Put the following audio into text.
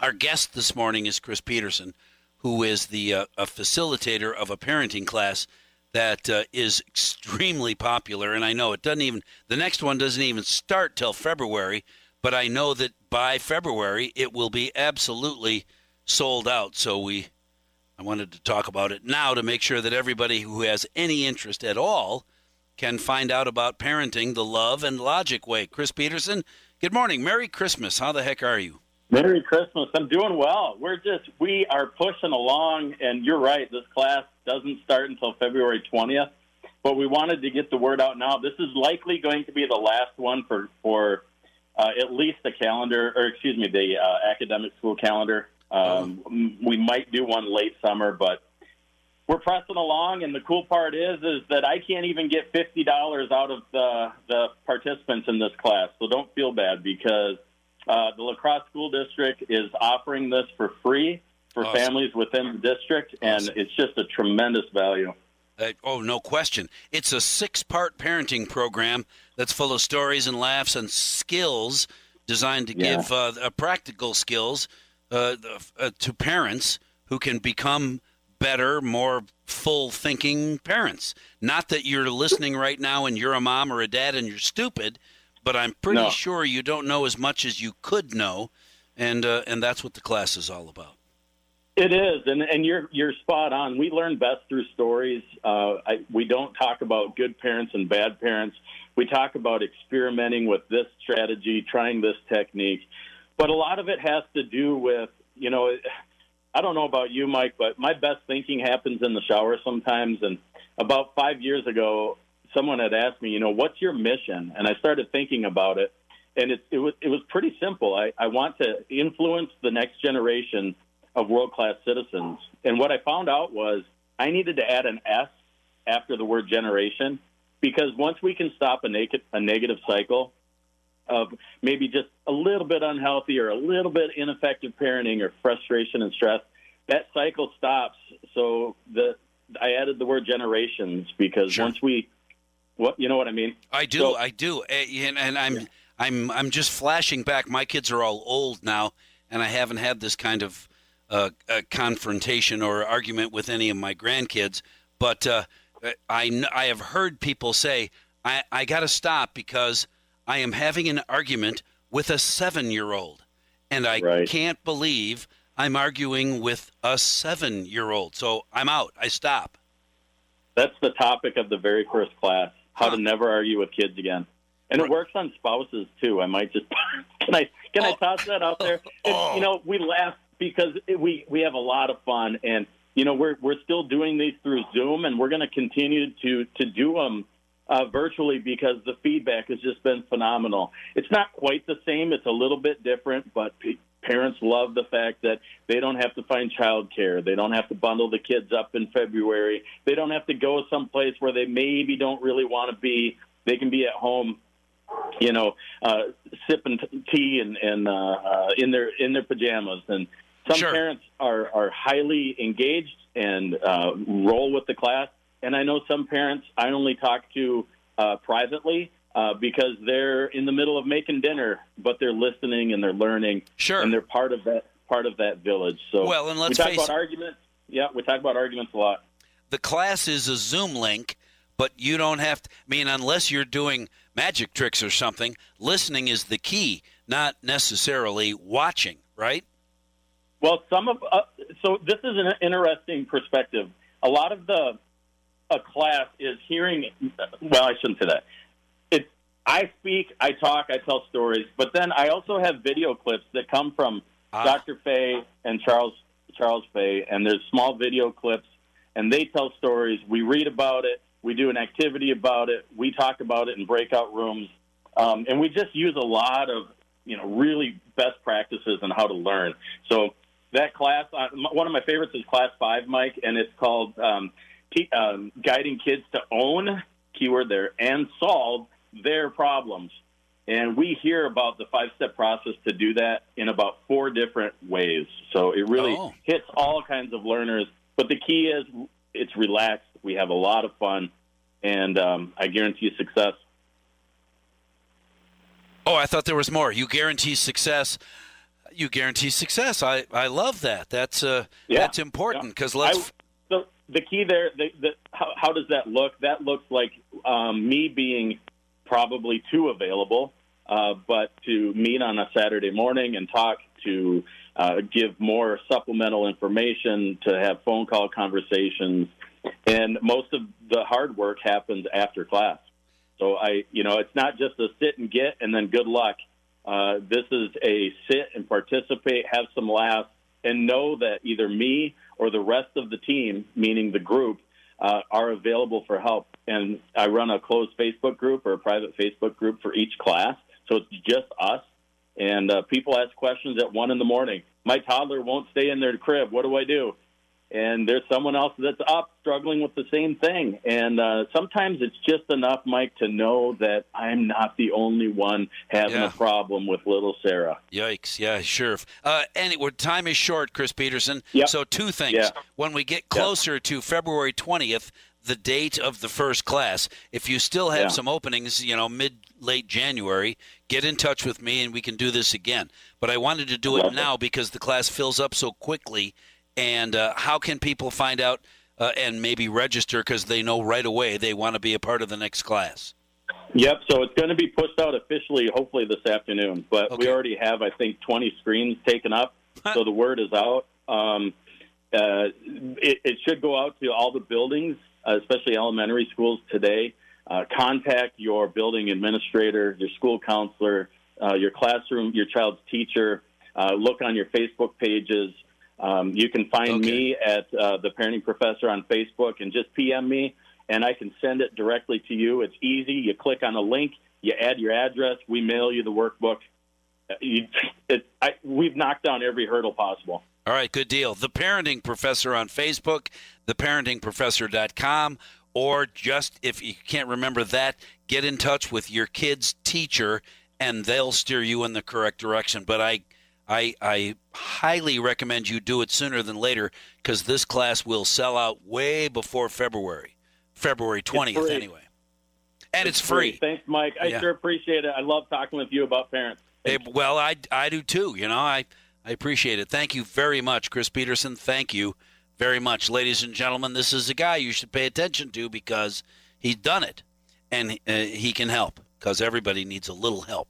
Our guest this morning is Chris Peterson, who is the uh, a facilitator of a parenting class that uh, is extremely popular. And I know it doesn't even the next one doesn't even start till February, but I know that by February it will be absolutely sold out. So we I wanted to talk about it now to make sure that everybody who has any interest at all can find out about parenting the love and logic way. Chris Peterson, good morning. Merry Christmas. How the heck are you? Merry Christmas. I'm doing well. We're just we are pushing along and you're right, this class doesn't start until February 20th, but we wanted to get the word out now. This is likely going to be the last one for for uh, at least the calendar or excuse me, the uh, academic school calendar. Um, oh. we might do one late summer, but we're pressing along, and the cool part is is that I can't even get fifty dollars out of the the participants in this class. So don't feel bad because uh, the La Crosse School District is offering this for free for awesome. families within the district, awesome. and it's just a tremendous value. Uh, oh, no question. It's a six part parenting program that's full of stories and laughs and skills designed to yeah. give uh, practical skills uh, uh, to parents who can become better, more full thinking parents. Not that you're listening right now and you're a mom or a dad and you're stupid, but I'm pretty no. sure you don't know as much as you could know, and uh, and that's what the class is all about. It is, and and you're you're spot on. We learn best through stories. Uh, I, we don't talk about good parents and bad parents. We talk about experimenting with this strategy, trying this technique, but a lot of it has to do with you know I don't know about you, Mike, but my best thinking happens in the shower sometimes. And about five years ago, someone had asked me, you know, what's your mission? And I started thinking about it, and it, it was it was pretty simple. I, I want to influence the next generation of world class citizens. And what I found out was I needed to add an S after the word generation because once we can stop a, naked, a negative cycle, of maybe just a little bit unhealthy or a little bit ineffective parenting or frustration and stress, that cycle stops. So the I added the word generations because sure. once we, what you know what I mean? I do, so, I do, and, and I'm yeah. I'm I'm just flashing back. My kids are all old now, and I haven't had this kind of uh, confrontation or argument with any of my grandkids. But uh, I I have heard people say I I got to stop because I am having an argument with a seven year old. And I right. can't believe I'm arguing with a seven year old. So I'm out. I stop. That's the topic of the very first class how huh. to never argue with kids again. And it works on spouses too. I might just can I can oh. I toss that out there? Oh. you know, we laugh because it, we we have a lot of fun, and you know we're we're still doing these through Zoom, and we're going to continue to to do them uh, virtually because the feedback has just been phenomenal. It's not quite the same; it's a little bit different, but parents love the fact that they don't have to find childcare, they don't have to bundle the kids up in February, they don't have to go someplace where they maybe don't really want to be. They can be at home you know, uh, sipping tea and, and uh, uh, in their in their pajamas. And some sure. parents are are highly engaged and uh, roll with the class. And I know some parents I only talk to uh, privately uh, because they're in the middle of making dinner, but they're listening and they're learning. Sure. And they're part of that part of that village. So well, and let's we talk about arguments. Yeah, we talk about arguments a lot. The class is a Zoom link, but you don't have to. I mean, unless you're doing magic tricks or something, listening is the key, not necessarily watching. Right? Well, some of uh, so this is an interesting perspective. A lot of the a class is hearing. Well, I shouldn't say that. I speak, I talk, I tell stories, but then I also have video clips that come from ah. Dr. Fay and Charles Charles Fay, and there's small video clips, and they tell stories. We read about it. We do an activity about it. We talk about it in breakout rooms, um, and we just use a lot of you know really best practices on how to learn. So that class, uh, one of my favorites is class five, Mike, and it's called um, um, guiding kids to own, keyword there, and solve their problems. And we hear about the five step process to do that in about four different ways. So it really oh. hits all kinds of learners. But the key is it's relaxed. We have a lot of fun, and um, I guarantee success. Oh, I thought there was more. You guarantee success. You guarantee success. I, I love that. That's uh yeah. that's important because yeah. let's. I, so the key there, the, the, how, how does that look? That looks like um, me being probably too available, uh, but to meet on a Saturday morning and talk to uh, give more supplemental information, to have phone call conversations, and most of the hard work happens after class. So I, you know, it's not just a sit and get and then good luck. Uh, this is a sit and participate, have some laughs, and know that either me or the rest of the team, meaning the group, uh, are available for help. And I run a closed Facebook group or a private Facebook group for each class, so it's just us. And uh, people ask questions at one in the morning. My toddler won't stay in their crib. What do I do? And there's someone else that's up struggling with the same thing. And uh, sometimes it's just enough, Mike, to know that I'm not the only one having yeah. a problem with little Sarah. Yikes! Yeah, sure. Uh, and it, time is short, Chris Peterson. Yep. So two things. Yeah. When we get closer yep. to February 20th, the date of the first class, if you still have yeah. some openings, you know, mid late January, get in touch with me and we can do this again. But I wanted to do it now because the class fills up so quickly and uh, how can people find out uh, and maybe register because they know right away they want to be a part of the next class? Yep. So it's going to be pushed out officially, hopefully this afternoon. But okay. we already have, I think, 20 screens taken up. so the word is out. Um, uh, it, it, should go out to all the buildings, uh, especially elementary schools today. Uh, contact your building administrator, your school counselor, uh, your classroom, your child's teacher. Uh, look on your Facebook pages. Um, you can find okay. me at uh, the Parenting Professor on Facebook and just PM me, and I can send it directly to you. It's easy. You click on a link, you add your address, we mail you the workbook. Uh, you, it, I, we've knocked down every hurdle possible. All right, good deal. The Parenting Professor on Facebook, theparentingprofessor.com, or just if you can't remember that, get in touch with your kid's teacher and they'll steer you in the correct direction. But I I, I highly recommend you do it sooner than later because this class will sell out way before February, February 20th, anyway. And it's, it's free. free. Thanks, Mike. I yeah. sure appreciate it. I love talking with you about parents. Well, I, I do too. You know, I, I appreciate it. Thank you very much, Chris Peterson. Thank you very much. Ladies and gentlemen, this is a guy you should pay attention to because he's done it and uh, he can help because everybody needs a little help.